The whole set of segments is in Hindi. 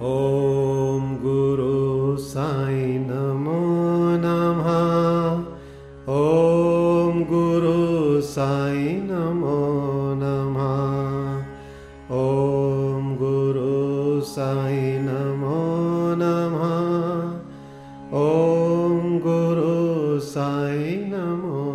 ॐ गुरु साई नमो नमः। ॐ गुरु साई नमो नमः। ॐ गुरु साई नमो नमः। ॐ गुरु साई नमो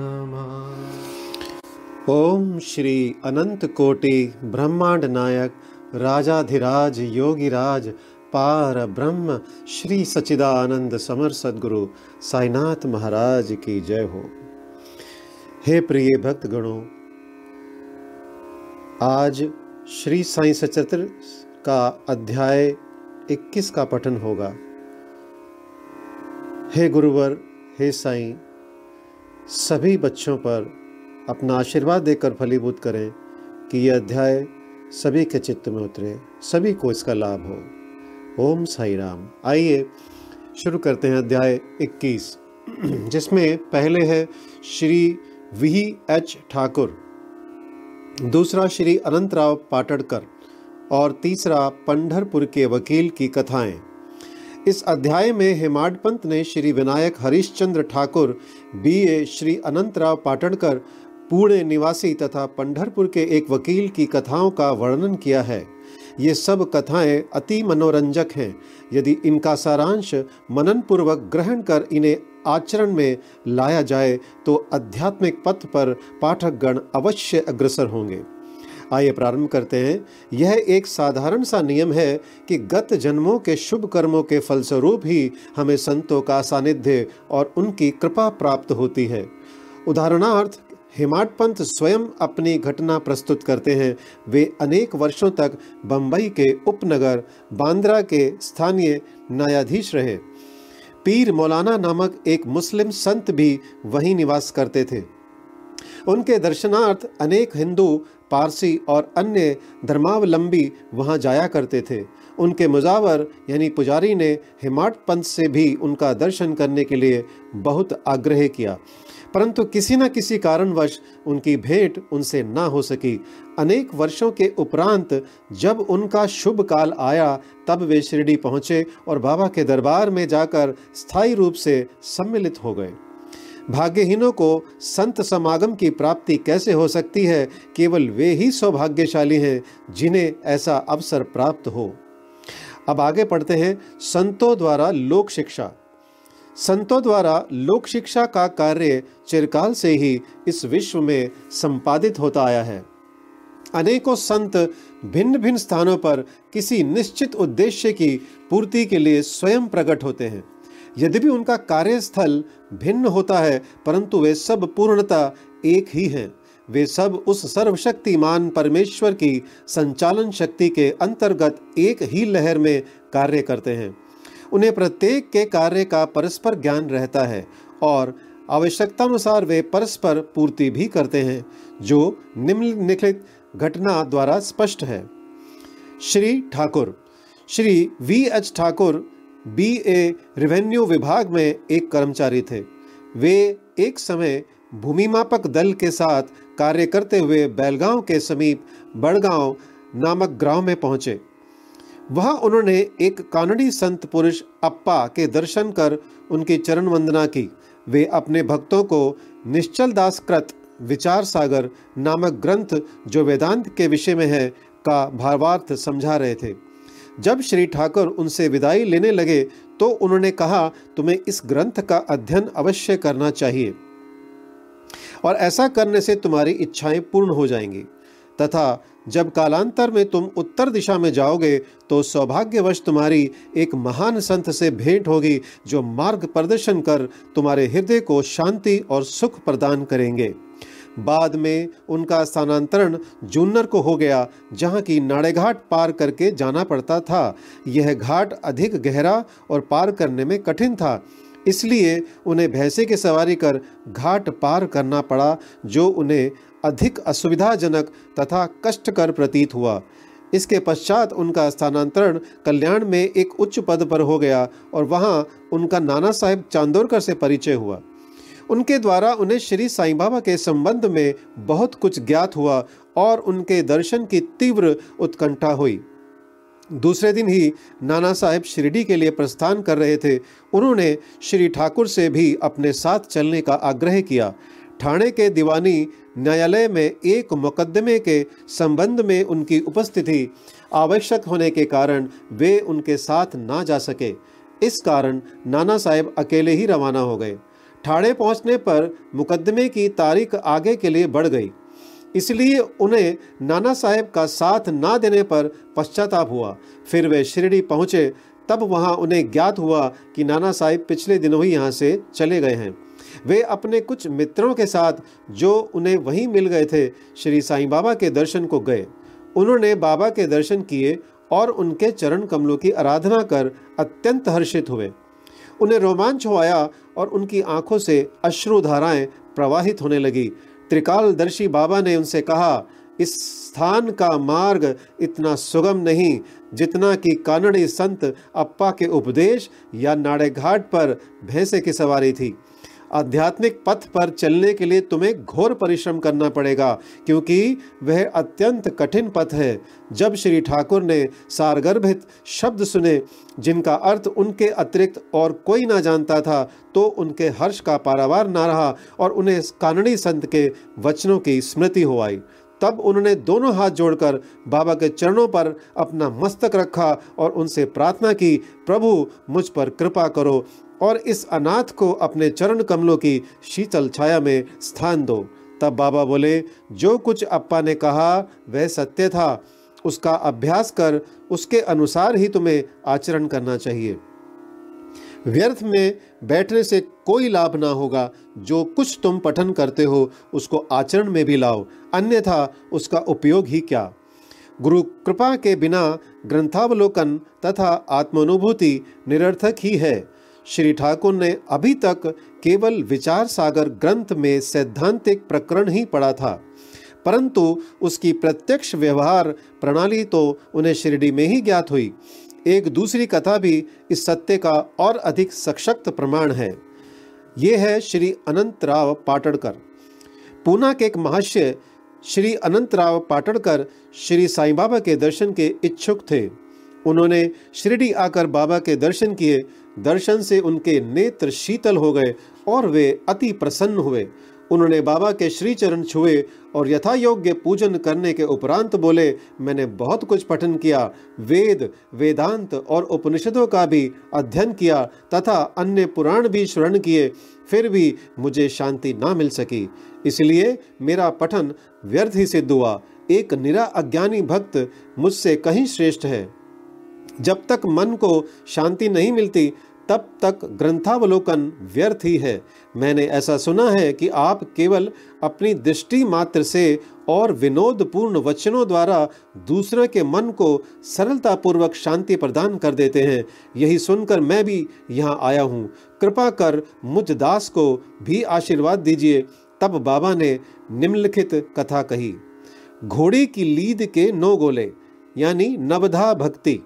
नमः। ओम श्री अनंत कोटि ब्रह्मांड नायक राजाधिराज, योगिराज, पार ब्रह्म, श्री सचिदानंद समर सदगुरु, साईनाथ महाराज की जय हो। हे प्रिय भक्त गणों आज श्री साई सचरित्र का अध्याय 21 का पठन होगा। हे गुरुवर, हे साईं, सभी बच्चों पर अपना आशीर्वाद देकर फलीभूत करें कि यह अध्याय सभी के चित्त में उतरे, सभी को इसका लाभ हो। ओम साई राम। आइए शुरू करते हैं अध्याय 21 जिसमें पहले है श्री वी एच ठाकुर, दूसरा श्री अनंतराव पाटड़कर, और तीसरा पंढरपुर के वकील की कथाएँ। इस अध्याय में हेमाड पंत ने श्री विनायक हरिश्चंद्र ठाकुर, बी ए श्री अनंतराव पाटड़कर पुणे निवासी तथा पंढरपुर के एक वकील की कथाओं का वर्णन किया है। ये सब कथाएँ अति मनोरंजक हैं। यदि इनका सारांश मनन पूर्वक ग्रहण कर इन्हें आचरण में लाया जाए तो आध्यात्मिक पथ पर पाठकगण अवश्य अग्रसर होंगे। आइए प्रारंभ करते हैं। यह एक साधारण सा नियम है कि गत जन्मों के शुभ कर्मों के फलस्वरूप ही हमें संतों का सानिध्य और उनकी कृपा प्राप्त होती है। उदाहरणार्थ हेमाड पंत स्वयं अपनी घटना प्रस्तुत करते हैं। वे अनेक वर्षों तक बंबई के उपनगर, बांद्रा के स्थानीय न्यायाधीश रहे। पीर मौलाना नामक एक मुस्लिम संत भी वहीं निवास करते थे। उनके दर्शनार्थ अनेक हिंदू, पारसी और अन्य धर्मावलंबी वहाँ जाया करते थे। उनके मुजावर यानी पुजारी ने हिमाट पंत से भी उनका दर्शन करने के लिए बहुत आग्रह किया। परंतु किसी न किसी कारणवश उनकी भेंट उनसे न हो सकी। अनेक वर्षों के उपरांत जब उनका शुभ काल आया, तब वे शिरडी पहुँचे और बाबा के दरबार में जाकर स्थायी रूप से सम्मिलित हो गए। भाग्यहीनों को संत समागम की प्राप्ति कैसे हो सकती है? केवल वे ही सौभाग्यशाली हैं जिन्हें ऐसा अवसर प्राप्त हो। अब आगे पढ़ते हैं संतों द्वारा लोक शिक्षा। संतों द्वारा लोक शिक्षा का कार्य चिरकाल से ही इस विश्व में संपादित होता आया है। अनेकों संत भिन्न भिन्न स्थानों पर किसी निश्चित उद्देश्य की पूर्ति के लिए स्वयं प्रकट होते हैं। यद्यपि उनका कार्यस्थल भिन्न होता है, परंतु वे सब पूर्णता एक ही हैं। वे सब उस सर्वशक्तिमान परमेश्वर की संचालन शक्ति के अंतर्गत एक ही लहर में कार्य करते हैं। उन्हें प्रत्येक के कार्य का परस्पर ज्ञान रहता है और आवश्यकतानुसार वे परस्पर पूर्ति भी करते हैं, जो निम्नलिखित घटना द्वारा स्पष्ट है। Shri Thakur. Shri V H Thakur, B A revenue विभाग में एक कर्मचारी थे। वे एक समय भूमिमापक दल के साथ कार्य करते हुए बैलगांव के समीप बड़गांव नामक गाँव में पहुँचे। वहाँ उन्होंने एक कानड़ी संत पुरुष अप्पा के दर्शन कर उनकी चरण वंदना की। वे अपने भक्तों को निश्चल दास कृत विचार सागर नामक ग्रंथ जो वेदांत के विषय में है का भावार्थ समझा रहे थे। जब श्री ठाकुर उनसे विदाई लेने लगे तो उन्होंने कहा, तुम्हें इस ग्रंथ का अध्ययन अवश्य करना चाहिए और ऐसा करने से तुम्हारी इच्छाएँ पूर्ण हो जाएँगी। तथा जब कालांतर में तुम उत्तर दिशा में जाओगे तो सौभाग्यवश तुम्हारी एक महान संत से भेंट होगी, जो मार्ग प्रदर्शन कर तुम्हारे हृदय को शांति और सुख प्रदान करेंगे। बाद में उनका स्थानांतरण जून्नर को हो गया, जहाँ की नाड़ेघाट पार करके जाना पड़ता था। यह घाट अधिक गहरा और पार करने में कठिन था, इसलिए उन्हें भैंसे की सवारी कर घाट पार करना पड़ा, जो उन्हें अधिक असुविधाजनक तथा कष्टकर प्रतीत हुआ। इसके पश्चात उनका स्थानांतरण कल्याण में एक उच्च पद पर हो गया और वहाँ उनका नाना साहेब चांदोरकर से परिचय हुआ। उनके द्वारा उन्हें श्री साईं बाबा के संबंध में बहुत कुछ ज्ञात हुआ और उनके दर्शन की तीव्र उत्कंठा हुई। दूसरे दिन ही नाना साहेब शिरडी के लिए प्रस्थान कर रहे थे। उन्होंने श्री ठाकुर से भी अपने साथ चलने का आग्रह किया। ठाणे के दीवानी न्यायालय में एक मुकदमे के संबंध में उनकी उपस्थिति आवश्यक होने के कारण वे उनके साथ ना जा सके। इस कारण नाना साहेब अकेले ही रवाना हो गए। ठाणे पहुँचने पर मुकदमे की तारीख आगे के लिए बढ़ गई। इसलिए उन्हें नाना साहेब का साथ ना देने पर पश्चाताप हुआ। फिर वे शिरडी पहुँचे, तब वहाँ उन्हें ज्ञात हुआ कि नाना साहेब पिछले दिनों ही यहाँ से चले गए हैं। वे अपने कुछ मित्रों के साथ जो उन्हें वहीं मिल गए थे, श्री साईं बाबा के दर्शन को गए। उन्होंने बाबा के दर्शन किए और उनके चरण कमलों की आराधना कर अत्यंत हर्षित हुए। उन्हें रोमांच हो आया और उनकी आँखों से अश्रुधाराएँ प्रवाहित होने लगी। त्रिकालदर्शी बाबा ने उनसे कहा, इस स्थान का मार्ग इतना सुगम नहीं जितना कि कानड़ी संत अप्पा के उपदेश या नाड़े घाट पर भैंसे की सवारी थी। आध्यात्मिक पथ पर चलने के लिए तुम्हें घोर परिश्रम करना पड़ेगा, क्योंकि वह अत्यंत कठिन पथ है। जब श्री ठाकुर ने सारगर्भित शब्द सुने, जिनका अर्थ उनके अतिरिक्त और कोई ना जानता था तो उनके हर्ष का पारावार ना रहा और उन्हें कानड़ी संत के वचनों की स्मृति हो आई। तब उन्होंने दोनों हाथ जोड़कर बाबा के चरणों पर अपना मस्तक रखा और उनसे प्रार्थना की, प्रभु, मुझ पर कृपा करो। और इस अनाथ को अपने चरण कमलों की शीतल छाया में स्थान दो। तब बाबा बोले, जो कुछ अप्पा ने कहा, वह सत्य था। उसका अभ्यास कर, उसके अनुसार ही तुम्हें आचरण करना चाहिए। व्यर्थ में बैठने से कोई लाभ ना होगा। जो कुछ तुम पठन करते हो, उसको आचरण में भी लाओ। अन्यथा उसका उपयोग ही क्या? गुरु कृपा के बिना ग्रंथावलोकन तथा आत्मानुभूति निरर्थक ही है। श्री ठाकुर ने अभी तक केवल विचार सागर ग्रंथ में सैद्धांतिक प्रकरण ही पढ़ा था, परंतु उसकी प्रत्यक्ष व्यवहार प्रणाली तो उन्हें शिरडी में ही ज्ञात हुई। एक दूसरी कथा भी इस सत्य का और अधिक सशक्त प्रमाण है। ये है श्री अनंत राव पाटड़कर पूना के एक महाशय श्री अनंत राव पाटड़कर श्री साईं बाबा के दर्शन के इच्छुक थे। उन्होंने शिरडी आकर बाबा के दर्शन किए दर्शन से उनके नेत्र शीतल हो गए और वे अति प्रसन्न हुए। उन्होंने बाबा के श्री चरण छुए और यथा योग्य पूजन करने के उपरांत बोले, मैंने बहुत कुछ पठन किया, वेद, वेदांत और उपनिषदों का भी अध्ययन किया तथा अन्य पुराण भी श्रवण किए, फिर भी मुझे शांति ना मिल सकी। इसलिए मेरा पठन व्यर्थ ही सिद्ध हुआ। एक निरा अज्ञानी भक्त मुझसे कहीं श्रेष्ठ है। जब तक मन को शांति नहीं मिलती, तब तक ग्रंथावलोकन व्यर्थ ही है। मैंने ऐसा सुना है कि आप केवल अपनी दृष्टि मात्र से और विनोदपूर्ण वचनों द्वारा दूसरे के मन को सरलतापूर्वक शांति प्रदान कर देते हैं। यही सुनकर मैं भी यहाँ आया हूँ। कृपा कर मुझ दास को भी आशीर्वाद दीजिए, तब बाबा ने निम्नलिखित कथा कही। घोड़े की लीद के नौ गोले, यानी नवधा भक्ति।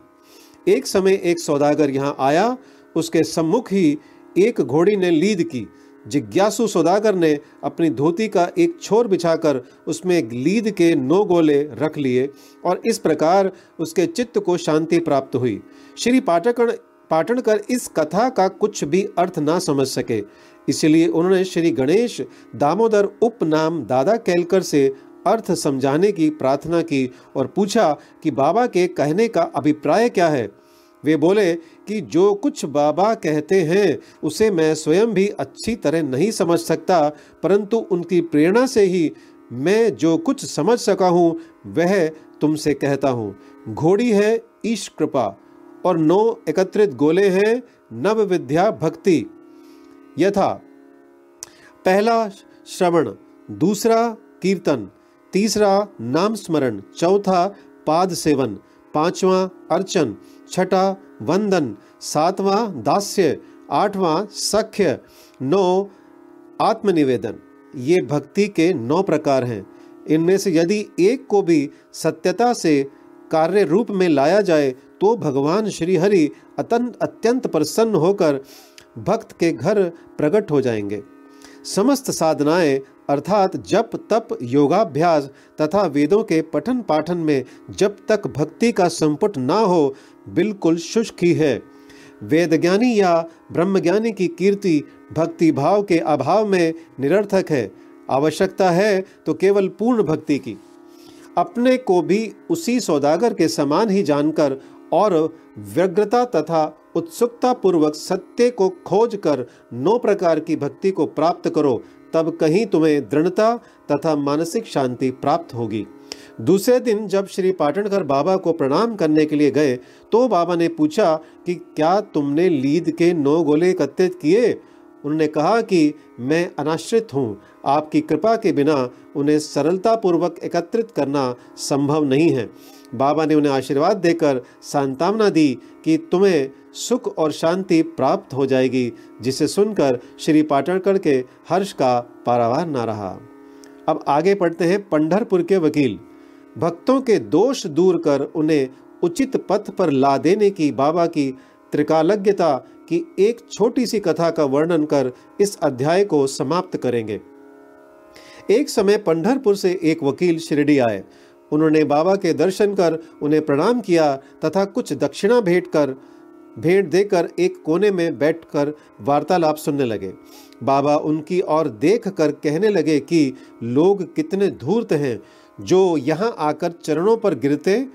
एक समय एक सौदागर यहाँ आया, उसके सम्मुख ही एक घोड़ी ने लीद की। जिज्ञासु सौदागर ने अपनी धोती का एक छोर बिछाकर उसमें लीद के नौ गोले रख लिए और इस प्रकार उसके चित्त को शांति प्राप्त हुई। श्री पाटकण पाटणकर इस कथा का कुछ भी अर्थ ना समझ सके। इसलिए उन्होंने श्री गणेश दामोदर उपनाम दादा कैलकर से अर्थ समझाने की, प्रार्थना की और पूछा कि बाबा के कहने का अभिप्राय क्या है? वे बोले कि जो कुछ बाबा कहते हैं, उसे मैं स्वयं भी अच्छी तरह नहीं समझ सकता, परंतु उनकी प्रेरणा से ही मैं जो कुछ समझ सका हूँ, वह तुमसे कहता हूँ। घोड़ी है ईश कृपा और नौ एकत्रित गोले हैं नव विद्या भक्ति। यथा, पहला श्रवण, दूसरा कीर्तन तीसरा नाम स्मरण चौथा पाद सेवन पांचवा अर्चन, छठा वंदन, सातवां दास्य, आठवां सख्य, नौ आत्मनिवेदन। ये भक्ति के नौ प्रकार हैं। इनमें से यदि एक को भी सत्यता से कार्य रूप में लाया जाए तो भगवान श्री हरि अत्यंत अत्यंत प्रसन्न होकर भक्त के घर प्रकट हो जाएँगे। समस्त साधनाएँ अर्थात जप, तप, योगाभ्यास तथा वेदों के पठन पाठन में जब तक भक्ति का संपुट ना हो, बिल्कुल शुष्क ही है। वेदज्ञानी या ब्रह्मज्ञानी की कीर्ति भक्ति भाव के अभाव में निरर्थक है। आवश्यकता है तो केवल पूर्ण भक्ति की। अपने को भी उसी सौदागर के समान ही जानकर और व्यग्रता तथा उत्सुकता पूर्वक सत्य को खोज कर नौ प्रकार की भक्ति को प्राप्त करो तब कहीं तुम्हें दृढ़ता तथा मानसिक शांति प्राप्त होगी। दूसरे दिन जब श्री पाटणकर बाबा को प्रणाम करने के लिए गए तो बाबा ने पूछा कि क्या तुमने लीद के नौ गोले एकत्रित किए? उन्होंने कहा कि मैं अनाश्रित हूँ। आपकी कृपा के बिना उन्हें सरलतापूर्वक एकत्रित करना संभव नहीं है। बाबा ने उन्हें आशीर्वाद देकर सांतावना दी कि तुम्हें सुख और शांति प्राप्त हो जाएगी, जिसे सुनकर श्री पाटणकर के हर्ष का पारावार ना रहा। अब आगे पढ़ते हैं पंढरपुर के वकील। भक्तों के दोष दूर कर उन्हें उचित पथ पर ला देने की बाबा की त्रिकालज्ञता की एक छोटी सी कथा का वर्णन कर इस अध्याय को समाप्त करेंगे। एक समय पंढरपुर से एक वकील शिरडी आए। उन्होंने बाबा के दर्शन कर उन्हें प्रणाम किया तथा कुछ दक्षिणा भेंट कर, भेंट देकर एक कोने में बैठकर वार्तालाप सुनने लगे। बाबा उनकी ओर देख कर कहने लगे कि लोग कितने धूर्त हैं, जो यहाँ आकर चरणों पर गिरते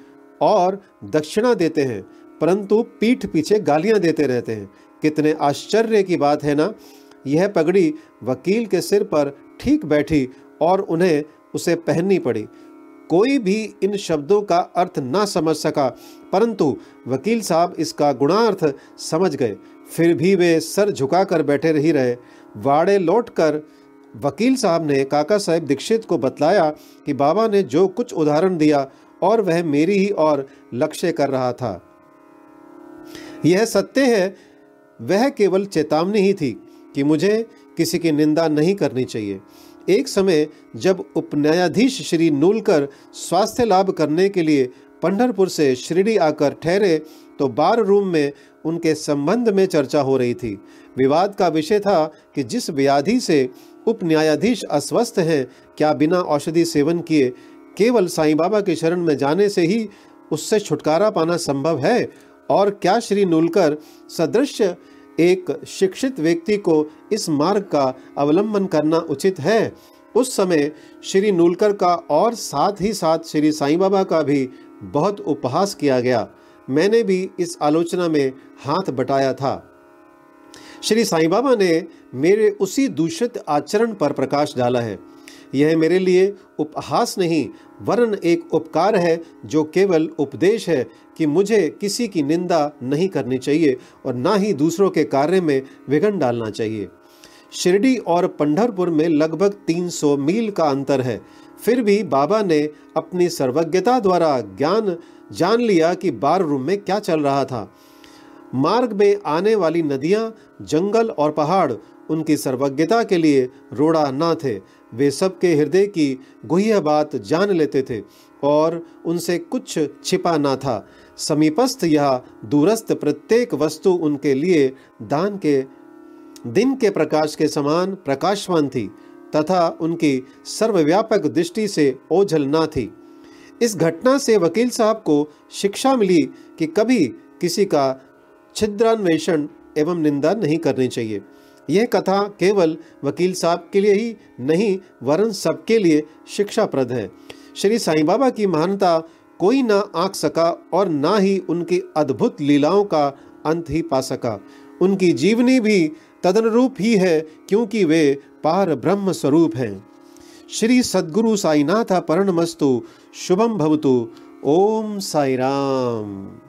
और दक्षिणा देते हैं, परंतु पीठ पीछे गालियाँ देते रहते हैं। कितने आश्चर्य की बात है ना। यह पगड़ी वकील के सिर पर ठीक बैठी और उन्हें उसे पहननी पड़ी। कोई भी इन शब्दों का अर्थ ना समझ सका, परंतु वकील साहब इसका गुणार्थ समझ गए। फिर भी वे सर झुकाकर बैठे रही रहे। वाड़े लौटकर वकील साहब ने काका साहेब दीक्षित को बतलाया कि बाबा ने जो कुछ उदाहरण दिया और वह मेरी ही और लक्ष्य कर रहा था। यह सत्य है वह केवल चेतावनी ही थी कि मुझे किसी की निंदा नहीं करनी चाहिए। एक समय जब उपन्यायाधीश श्री नूलकर स्वास्थ्य लाभ करने के लिए पंढरपुर से शिरडी आकर ठहरे तो बार रूम में उनके संबंध में चर्चा हो रही थी। विवाद का विषय था कि जिस व्याधि से उप न्यायाधीश अस्वस्थ हैं, क्या बिना औषधि सेवन किए केवल साईं बाबा के शरण में जाने से ही उससे छुटकारा पाना संभव है? और क्या श्री नूलकर सदृश्य एक शिक्षित व्यक्ति को इस मार्ग का अवलंबन करना उचित है? उस समय श्री नूलकर का और साथ ही साथ श्री साईं बाबा का भी बहुत उपहास किया गया। मैंने भी इस आलोचना में हाथ बटाया था। श्री साईं बाबा ने मेरे उसी दूषित आचरण पर प्रकाश डाला है। यह मेरे लिए उपहास नहीं, वरन एक उपकार है जो केवल उपदेश है कि मुझे किसी की निंदा नहीं करनी चाहिए और ना ही दूसरों के कार्य में विघन डालना चाहिए। शिरडी और पंढरपुर में लगभग 300 मील का अंतर है। फिर भी बाबा ने अपनी सर्वज्ञता द्वारा ज्ञान जान लिया कि बार रूम में क्या चल रहा था। मार्ग में आने वाली नदियाँ, जंगल और पहाड़ उनकी सर्वज्ञता के लिए रोड़ा ना थे वे सबके हृदय की गुह्य बात जान लेते थे और उनसे कुछ छिपा ना था। समीपस्थ या दूरस्थ प्रत्येक वस्तु उनके लिए दान के, दिन के प्रकाश के समान प्रकाशवान थी, तथा उनकी सर्वव्यापक दृष्टि से ओझल ना थी। इस घटना से वकील साहब को शिक्षा मिली कि कभी किसी का छिद्रान्वेषण एवं निंदा नहीं करनी चाहिए। यह कथा केवल वकील साहब के लिए ही नहीं, वरन सबके लिए शिक्षाप्रद है। श्री साईं बाबा की महानता कोई ना आंक सका और ना ही उनकी अद्भुत लीलाओं का अंत ही पा सका। उनकी जीवनी भी तदनुरूप ही है, क्योंकि वे पार ब्रह्म स्वरूप हैं। श्री सद्गुरु साईनाथ मस्तु शुभम भवतु। ओम साई राम